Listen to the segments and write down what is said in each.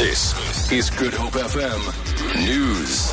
This is Good Hope FM News.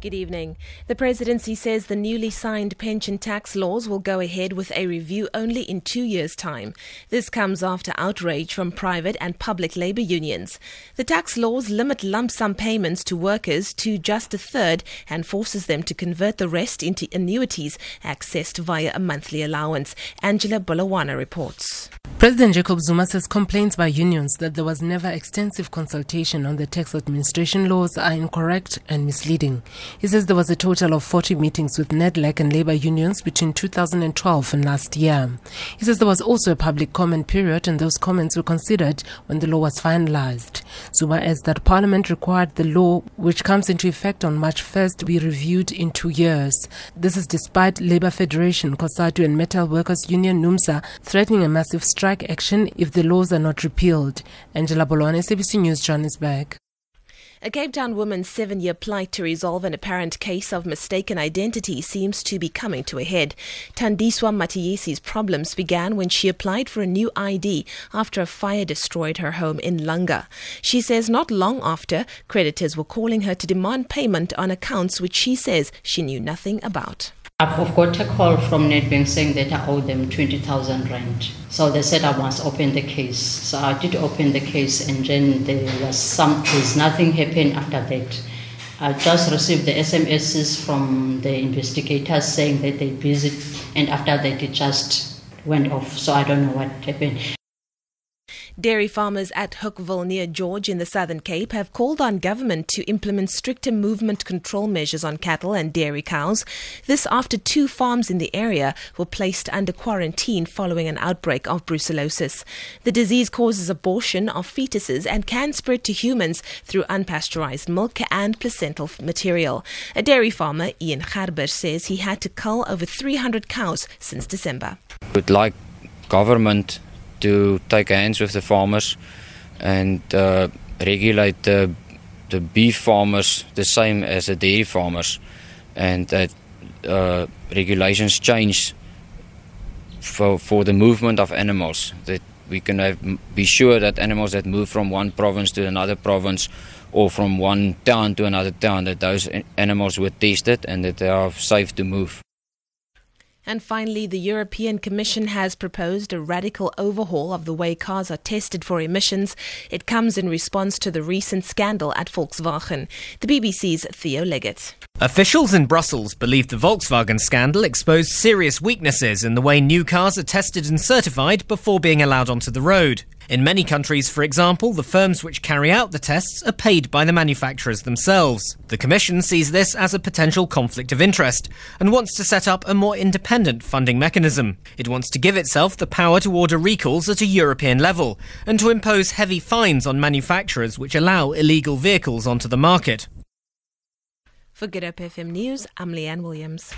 Good evening. The presidency says the newly signed pension tax laws will go ahead with a review only in two years' time. This comes after outrage from private and public labor unions. The tax laws limit lump sum payments to workers to just a third and forces them to convert the rest into annuities accessed via a monthly allowance. Angela Bulawana reports. President Jacob Zuma says complaints by unions that there was never extensive consultation on the tax administration laws are incorrect and misleading. He says there was a total of 40 meetings with NEDLAC and labor unions between 2012 and last year. He says there was also a public comment period and those comments were considered when the law was finalized. Zuma adds that Parliament required the law, which comes into effect on March 1st, to be reviewed in two years. This is despite Labour Federation, COSATU and Metal Workers Union NUMSA threatening a massive strike action if the laws are not repealed. Angela Bolone, SABC News, Johannesburg. A Cape Town woman's seven year plight to resolve an apparent case of mistaken identity seems to be coming to a head. Tandiswa Matiesi's problems began when she applied for a new ID after a fire destroyed her home in Langa. She says not long after, creditors were calling her to demand payment on accounts which she says she knew nothing about. I've got a call from Nedbank saying that I owe them 20,000 rand. So they said I must open the case. So I did open the case and then there was some, there's nothing happened after that. I just received the SMSs from the investigators saying that they're busy and after that it just went off. So I don't know what happened. Dairy farmers at Hoekwil near George in the Southern Cape have called on government to implement stricter movement control measures on cattle and dairy cows. This after two farms in the area were placed under quarantine following an outbreak of brucellosis. The disease causes abortion of fetuses and can spread to humans through unpasteurized milk and placental material. A dairy farmer, Ian Harber, says he had to cull over 300 cows since December. Would like government to take hands with the farmers and uh, regulate the the beef farmers the same as the dairy farmers, and that uh, regulations change for for the movement of animals. That we can have, be sure that animals that move from one province to another province or from one town to another town that those animals were tested and that they are safe to move. And finally, the European Commission has proposed a radical overhaul of the way cars are tested for emissions. It comes in response to the recent scandal at Volkswagen. The BBC's Theo Leggett. Officials in Brussels believe the Volkswagen scandal exposed serious weaknesses in the way new cars are tested and certified before being allowed onto the road. In many countries, for example, the firms which carry out the tests are paid by the manufacturers themselves. The Commission sees this as a potential conflict of interest and wants to set up a more independent funding mechanism. It wants to give itself the power to order recalls at a European level and to impose heavy fines on manufacturers which allow illegal vehicles onto the market. For Good Hope FM News, I'm Leanne Williams.